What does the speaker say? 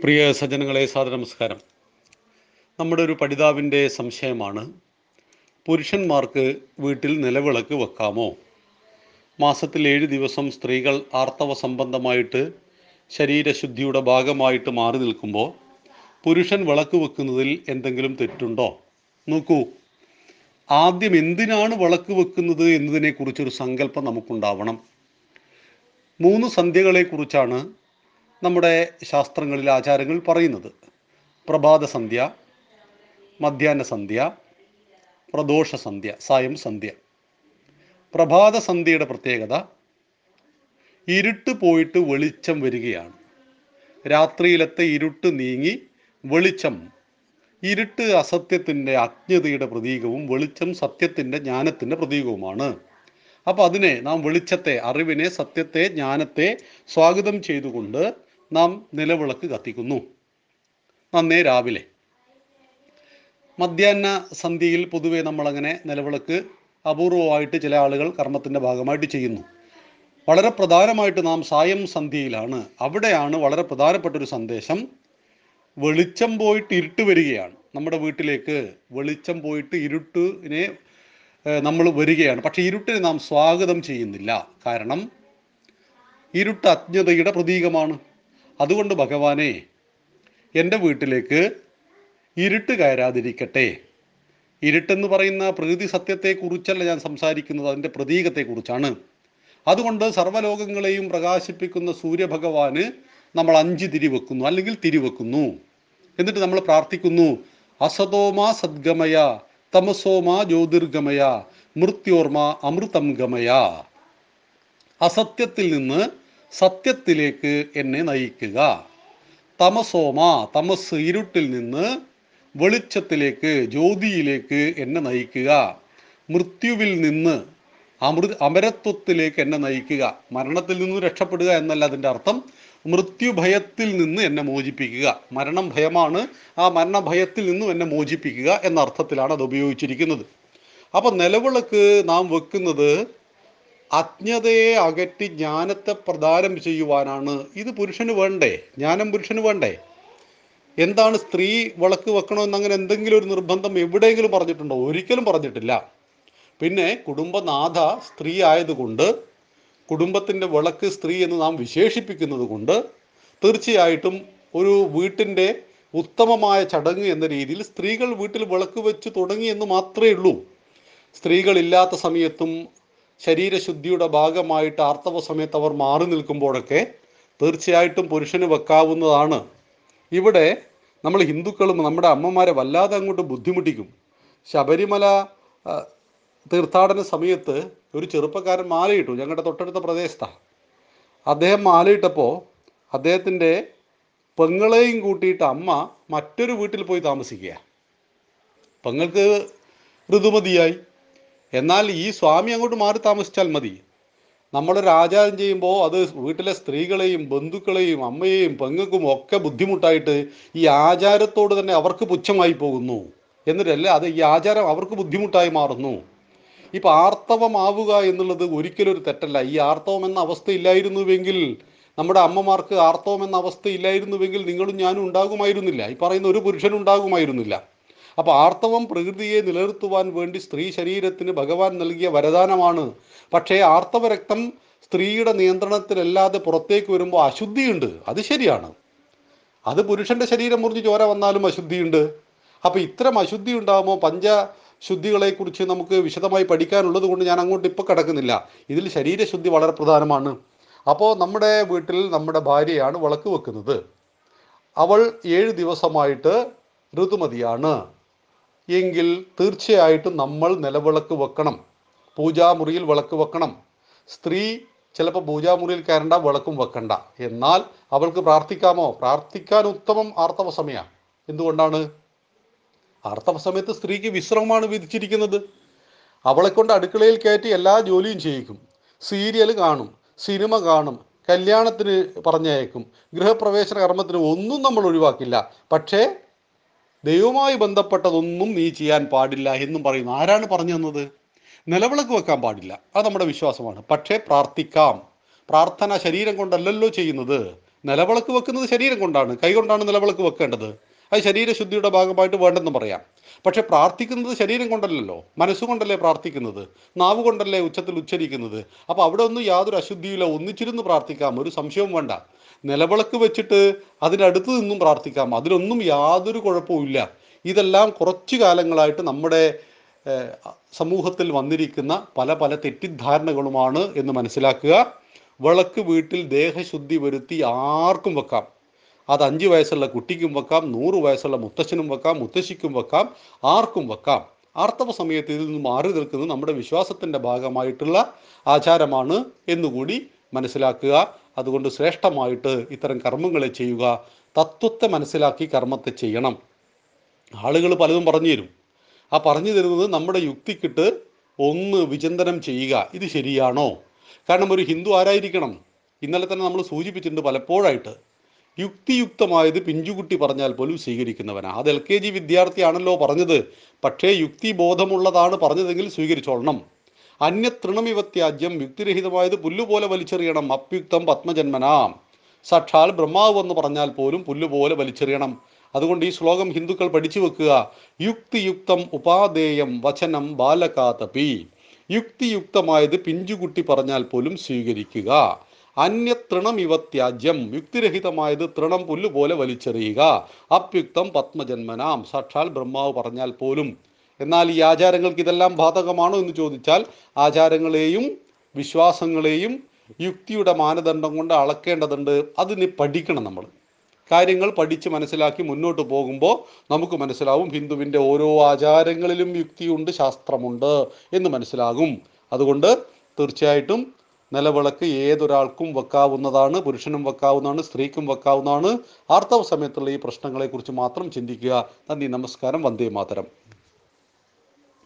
പ്രിയ സജ്ജനങ്ങളെ സാദര നമസ്കാരം നമ്മുടെ ഒരു പഠിതാവിന്റെ സംശയമാണ് പുരുഷന്മാർക്ക് വീട്ടിൽ നിലവിളക്ക് വെക്കാമോ? മാസത്തിൽ ഏഴ് ദിവസം സ്ത്രീകൾ ആർത്തവ സംബന്ധമായിട്ട് ശരീരശുദ്ധിയുടെ ഭാഗമായിട്ട് മാറി നിൽക്കുമ്പോൾ പുരുഷൻ വിളക്ക് വെക്കുന്നതിൽ എന്തെങ്കിലും തെറ്റുണ്ടോ? നോക്കൂ ആദ്യം എന്തിനാണ് വിളക്ക് വെക്കുന്നത് എന്നതിനെക്കുറിച്ചൊരു സങ്കല്പം നമുക്കുണ്ടാവണം. മൂന്ന് സന്ധ്യകളെക്കുറിച്ചാണ് നമ്മുടെ ശാസ്ത്രങ്ങളിൽ ആചാരങ്ങൾ പറയുന്നത്. പ്രഭാത സന്ധ്യ മധ്യാഹ്ന സന്ധ്യ പ്രദോഷ സന്ധ്യ സായം സന്ധ്യ. പ്രഭാത സന്ധ്യയുടെ പ്രത്യേകത ഇരുട്ട് പോയിട്ട് വെളിച്ചം വരികയാണ്. രാത്രിയിലത്തെ ഇരുട്ട് നീങ്ങി വെളിച്ചം ഇരുട്ട് അസത്യത്തിന്റെ അജ്ഞതയുടെ പ്രതീകവും വെളിച്ചം സത്യത്തിന്റെ ജ്ഞാനത്തിന്റെ പ്രതീകവുമാണ്. അപ്പോൾ അതിനെ നാം വെളിച്ചത്തെ അറിവിനെ സത്യത്തെ ജ്ഞാനത്തെ സ്വാഗതം ചെയ്തുകൊണ്ട് നാം നിലവിളക്ക് കത്തിക്കുന്നു. നന്നേ രാവിലെ. മധ്യാഹ്ന സന്ധ്യയിൽ പൊതുവെ നമ്മളങ്ങനെ നിലവിളക്ക് അപൂർവമായിട്ട് ചില ആളുകൾ കർമ്മത്തിന്റെ ഭാഗമായിട്ട് ചെയ്യുന്നു. വളരെ പ്രധാനമായിട്ട് നാം സായം സന്ധ്യയിലാണ്. അവിടെയാണ് വളരെ പ്രധാനപ്പെട്ട ഒരു സന്ദേശം. വെളിച്ചം പോയിട്ട് ഇരുട്ട് വരികയാണ്. നമ്മുടെ വീട്ടിലേക്ക് വെളിച്ചം പോയിട്ട് ഇരുട്ടിനെ നമ്മൾ വരികയാണ്. പക്ഷേ ഇരുട്ടിനെ നാം സ്വാഗതം ചെയ്യുന്നില്ല. കാരണം ഇരുട്ട് അജ്ഞതയുടെ പ്രതീകമാണ്. അതുകൊണ്ട് ഭഗവാനെ എന്റെ വീട്ടിലേക്ക് ഇരുട്ട് കയറാതിരിക്കട്ടെ. ഇരുട്ടെന്ന് പറയുന്ന പ്രകൃതി സത്യത്തെക്കുറിച്ചല്ല ഞാൻ സംസാരിക്കുന്നത് അതിന്റെ പ്രതീകത്തെക്കുറിച്ചാണ്. അതുകൊണ്ട് സർവലോകങ്ങളെയും പ്രകാശിപ്പിക്കുന്ന സൂര്യഭഗവാന് നമ്മൾ അഞ്ച് തിരിവെക്കുന്നു അല്ലെങ്കിൽ തിരിവെക്കുന്നു എന്നിട്ട് നമ്മൾ പ്രാർത്ഥിക്കുന്നു അസതോമാ സദ്ഗമയ തമസോമാ ജ്യോതിർഗമയ മൃത്യോർമ അമൃതം ഗമയ അസത്യത്തിൽ നിന്ന് സത്യത്തിലേക്ക് എന്നെ നയിക്കുക. തമസോമ തമസ് ഇരുട്ടിൽ നിന്ന് വെളിച്ചത്തിലേക്ക് ജ്യോതിയിലേക്ക് എന്നെ നയിക്കുക. മൃത്യുവിൽ നിന്ന് അമൃ അമരത്വത്തിലേക്ക് എന്നെ നയിക്കുക. മരണത്തിൽ നിന്ന് രക്ഷപ്പെടുക എന്നല്ല അതിന്റെ അർത്ഥം. മൃത്യുഭയത്തിൽ നിന്ന് എന്നെ മോചിപ്പിക്കുക. മരണം ഭയമാണ്. ആ മരണഭയത്തിൽ നിന്നും എന്നെ മോചിപ്പിക്കുക എന്ന അർത്ഥത്തിലാണ് അത് ഉപയോഗിച്ചിരിക്കുന്നത്. അപ്പം നിലവിളക്ക് നാം വെക്കുന്നത് അജ്ഞതയെ അകറ്റി ജ്ഞാനത്തെ പ്രദാനം ചെയ്യുവാനാണ്. ഇത് പുരുഷന് വേണ്ടേ? ജ്ഞാനം പുരുഷന് വേണ്ടേ? എന്താണ് സ്ത്രീ വിളക്ക് വെക്കണമെന്ന് അങ്ങനെ എന്തെങ്കിലും ഒരു നിർബന്ധം എവിടെയെങ്കിലും പറഞ്ഞിട്ടുണ്ടോ? ഒരിക്കലും പറഞ്ഞിട്ടില്ല. പിന്നെ കുടുംബനാഥ സ്ത്രീ ആയതുകൊണ്ട് കുടുംബത്തിന്റെ വിളക്ക് സ്ത്രീ എന്ന് നാം വിശേഷിപ്പിക്കുന്നത് കൊണ്ട് തീർച്ചയായിട്ടും ഒരു വീട്ടിന്റെ ഉത്തമമായ ചടങ്ങ് എന്ന രീതിയിൽ സ്ത്രീകൾ വീട്ടിൽ വിളക്ക് വെച്ച് തുടങ്ങി എന്ന് മാത്രമേ ഉള്ളൂ. സ്ത്രീകളില്ലാത്ത സമയത്തും ശരീരശുദ്ധിയുടെ ഭാഗമായിട്ട് ആർത്തവ സമയത്ത് അവർ മാറി നിൽക്കുമ്പോഴൊക്കെ തീർച്ചയായിട്ടും പുരുഷന് വെക്കാവുന്നതാണ്. ഇവിടെ നമ്മൾ ഹിന്ദുക്കളും നമ്മുടെ അമ്മമാരെ വല്ലാതെ അങ്ങോട്ട് ബുദ്ധിമുട്ടിക്കും. ശബരിമല തീർത്ഥാടന സമയത്ത് ഒരു ചെറുപ്പക്കാരൻ മാലയിട്ടു ഞങ്ങളുടെ തൊട്ടടുത്ത പ്രദേശത്താണ് അദ്ദേഹം മാലയിട്ടപ്പോൾ അദ്ദേഹത്തിന്റെ പെങ്ങളെയും കൂട്ടിയിട്ട് അമ്മ മറ്റൊരു വീട്ടിൽ പോയി താമസിക്കുക പെങ്ങൾക്ക് ഋതുമതിയായി. എന്നാൽ ഈ സ്വാമി അങ്ങോട്ട് മാറി താമസിച്ചാൽ മതി. നമ്മൾ ആചാരം ചെയ്യുമ്പോൾ അത് വീട്ടിലെ സ്ത്രീകളെയും ബന്ധുക്കളെയും അമ്മയെയും പെങ്ങൾക്കും ഒക്കെ ബുദ്ധിമുട്ടായിട്ട് ഈ ആചാരത്തോട് തന്നെ അവർക്ക് പുച്ഛമായി പോകുന്നു. എന്നിട്ടല്ലേ അത് ഈ ആചാരം അവർക്ക് ബുദ്ധിമുട്ടായി മാറുന്നു. ഇപ്പം ആർത്തവമാവുക എന്നുള്ളത് ഒരിക്കലും ഒരു തെറ്റല്ല. ഈ ആർത്തവം എന്ന അവസ്ഥ ഇല്ലായിരുന്നുവെങ്കിൽ നമ്മുടെ അമ്മമാർക്ക് ആർത്തവം എന്ന അവസ്ഥ ഇല്ലായിരുന്നുവെങ്കിൽ നിങ്ങളും ഞാനും ഉണ്ടാകുമായിരുന്നില്ല. ഈ പറയുന്ന ഒരു പുരുഷനും ഉണ്ടാകുമായിരുന്നില്ല. അപ്പോൾ ആർത്തവം പ്രകൃതിയെ നിലനിർത്തുവാൻ വേണ്ടി സ്ത്രീ ശരീരത്തിന് ഭഗവാൻ നൽകിയ വരദാനമാണ്. പക്ഷേ ആർത്തവരക്തം സ്ത്രീയുടെ നിയന്ത്രണത്തിലല്ലാതെ പുറത്തേക്ക് വരുമ്പോൾ അശുദ്ധിയുണ്ട്. അത് ശരിയാണ്. അത് പുരുഷന്റെ ശരീരം മുറിഞ്ഞ് ചോര വന്നാലും അശുദ്ധിയുണ്ട്. അപ്പോൾ ഇത്തരം അശുദ്ധി ഉണ്ടാകുമ്പോൾ പഞ്ചശുദ്ധികളെക്കുറിച്ച് നമുക്ക് വിശദമായി പഠിക്കാനുള്ളത് കൊണ്ട് ഞാൻ അങ്ങോട്ട് ഇപ്പോൾ കിടക്കുന്നില്ല. ഇതിൽ ശരീരശുദ്ധി വളരെ പ്രധാനമാണ്. അപ്പോൾ നമ്മുടെ വീട്ടിൽ നമ്മുടെ ഭാര്യയാണ് വിളക്ക് വെക്കുന്നത്. അവൾ ഏഴ് ദിവസമായിട്ട് ഋതുമതിയാണ്. എങ്കിൽ തീർച്ചയായിട്ടും നമ്മൾ നിലവിളക്ക് വെക്കണം. പൂജാമുറിയിൽ വിളക്ക് വെക്കണം. സ്ത്രീ ചിലപ്പോൾ പൂജാമുറിയിൽ കയറണ്ട വിളക്കും വെക്കണ്ട. എന്നാൽ അവൾക്ക് പ്രാർത്ഥിക്കാമോ? പ്രാർത്ഥിക്കാൻ ഉത്തമം ആർത്തവ സമയമാണ് എന്തുകൊണ്ടാണ്? ആർത്തവ സമയത്ത് സ്ത്രീക്ക് വിശ്രമമാണ് വിധിച്ചിരിക്കുന്നത്. അവളെ കൊണ്ട് അടുക്കളയിൽ കയറ്റി എല്ലാ ജോലിയും ചെയ്യിക്കും. സീരിയൽ കാണും സിനിമ കാണും കല്യാണത്തിന് പറഞ്ഞയക്കും ഗൃഹപ്രവേശന കർമ്മത്തിന് ഒന്നും നമ്മൾ ഒഴിവാക്കില്ല. പക്ഷേ ദൈവവുമായി ബന്ധപ്പെട്ടതൊന്നും നീ ചെയ്യാൻ പാടില്ല എന്നും പറയുന്നു. ആരാണ് പറഞ്ഞു തന്നത്? നിലവിളക്ക് വെക്കാൻ പാടില്ല. അത് നമ്മുടെ വിശ്വാസമാണ്. പക്ഷേ പ്രാർത്ഥിക്കാം. പ്രാർത്ഥന ശരീരം കൊണ്ടല്ലല്ലോ ചെയ്യുന്നത്. നിലവിളക്ക് വെക്കുന്നത് ശരീരം കൊണ്ടാണ്. കൈ കൊണ്ടാണ് നിലവിളക്ക് വെക്കേണ്ടത്. അത് ശരീരശുദ്ധിയുടെ ഭാഗമായിട്ട് വേണ്ടെന്ന് പറയാം. പക്ഷെ പ്രാർത്ഥിക്കുന്നത് ശരീരം കൊണ്ടല്ലല്ലോ. മനസ്സുകൊണ്ടല്ലേ പ്രാർത്ഥിക്കുന്നത്? നാവ് കൊണ്ടല്ലേ ഉച്ചത്തിൽ ഉച്ചരിക്കുന്നത്? അപ്പോൾ അവിടെ ഒന്നും യാതൊരു അശുദ്ധിയില്ല ഒന്നിച്ചിരുന്ന് പ്രാർത്ഥിക്കാം. ഒരു സംശയവും വേണ്ട. നിലവിളക്ക് വെച്ചിട്ട് അതിനടുത്ത് നിന്നും പ്രാർത്ഥിക്കാം. അതിലൊന്നും യാതൊരു കുഴപ്പവുമില്ല ഇതെല്ലാം കുറച്ചു കാലങ്ങളായിട്ട് നമ്മുടെ സമൂഹത്തിൽ വന്നിരിക്കുന്ന പല പല തെറ്റിദ്ധാരണകളുമാണ് എന്ന് മനസ്സിലാക്കുക. വിളക്ക് വീട്ടിൽ ദേഹശുദ്ധി വരുത്തി ആർക്കും വെക്കാം. അത് അഞ്ച് വയസ്സുള്ള കുട്ടിക്കും വെക്കാം നൂറ് വയസ്സുള്ള മുത്തശ്ശനും വെക്കാം മുത്തശ്ശിക്കും വെക്കാം ആർക്കും വെക്കാം. ആർത്തവ സമയത്ത് ഇതിൽ നിന്ന് മാറി നിൽക്കുന്നത് നമ്മുടെ വിശ്വാസത്തിന്റെ ഭാഗമായിട്ടുള്ള ആചാരമാണ് എന്നുകൂടി മനസ്സിലാക്കുക. അതുകൊണ്ട് ശ്രേഷ്ഠമായിട്ട് ഇത്തരം കർമ്മങ്ങളെ ചെയ്യുക. തത്വത്തെ മനസ്സിലാക്കി കർമ്മത്തെ ചെയ്യണം. ആളുകൾ പലതും പറഞ്ഞു തരും. ആ പറഞ്ഞു തരുന്നത് നമ്മുടെ യുക്തിക്കിട്ട് ഒന്ന് വിചിന്തനം ചെയ്യുക. ഇത് ശരിയാണോ? കാരണം ഒരു ഹിന്ദു ആരായിരിക്കണം? ഇന്നലെ തന്നെ നമ്മൾ സൂചിപ്പിച്ചിട്ടുണ്ട് പലപ്പോഴായിട്ട്. യുക്തിയുക്തമായത് പിഞ്ചുകുട്ടി പറഞ്ഞാൽ പോലും സ്വീകരിക്കുന്നവനാ. അത് എൽ കെ ജി വിദ്യാർത്ഥിയാണല്ലോ പറഞ്ഞത്. പക്ഷേ യുക്തി ബോധമുള്ളതാണ് പറഞ്ഞതെങ്കിൽ സ്വീകരിച്ചോളണം. അന്യതൃണമിവ ത്യാജ്യം യുക്തിരഹിതമായത് പുല്ലുപോലെ വലിച്ചെറിയണം. അപ്യുക്തം പത്മജന്മനാം. സാക്ഷാൽ ബ്രഹ്മാവ് എന്ന് പറഞ്ഞാൽ പോലും പുല്ലുപോലെ വലിച്ചെറിയണം. അതുകൊണ്ട് ഈ ശ്ലോകം ഹിന്ദുക്കൾ പഠിച്ചു വെക്കുക. യുക്തിയുക്തം ഉപാദേയം വചനം ബാലകാതപി. യുക്തിയുക്തമായത് പിഞ്ചുകുട്ടി പറഞ്ഞാൽ പോലും സ്വീകരിക്കുക. അന്യതൃണം ഇവ ത്യാജ്യം യുക്തിരഹിതമായത് തൃണം പുല്ലുപോലെ വലിച്ചെറിയുക. അപ്യുക്തം പത്മജന്മനാം. സാക്ഷാൽ ബ്രഹ്മാവ് പറഞ്ഞാൽ പോലും. എന്നാൽ ഈ ആചാരങ്ങൾക്ക് ഇതെല്ലാം ബാധകമാണോ എന്ന് ചോദിച്ചാൽ ആചാരങ്ങളെയും വിശ്വാസങ്ങളെയും യുക്തിയുടെ മാനദണ്ഡം കൊണ്ട് അളക്കേണ്ടതുണ്ട്. അതിന് പഠിക്കണം നമ്മൾ. കാര്യങ്ങൾ പഠിച്ച് മനസ്സിലാക്കി മുന്നോട്ട് പോകുമ്പോൾ നമുക്ക് മനസ്സിലാവും ഹിന്ദുവിന്റെ ഓരോ ആചാരങ്ങളിലും യുക്തിയുണ്ട് ശാസ്ത്രമുണ്ട് എന്ന് മനസ്സിലാകും. അതുകൊണ്ട് തീർച്ചയായിട്ടും നിലവിളക്ക് ഏതൊരാൾക്കും വെക്കാവുന്നതാണ് പുരുഷനും വെക്കാവുന്നതാണ് സ്ത്രീക്കും വെക്കാവുന്നതാണ്. ആർത്തവ സമയത്തുള്ള ഈ പ്രശ്നങ്ങളെക്കുറിച്ച് മാത്രം ചിന്തിക്കുക. നന്ദി നമസ്കാരം വന്ദേ മാതരം.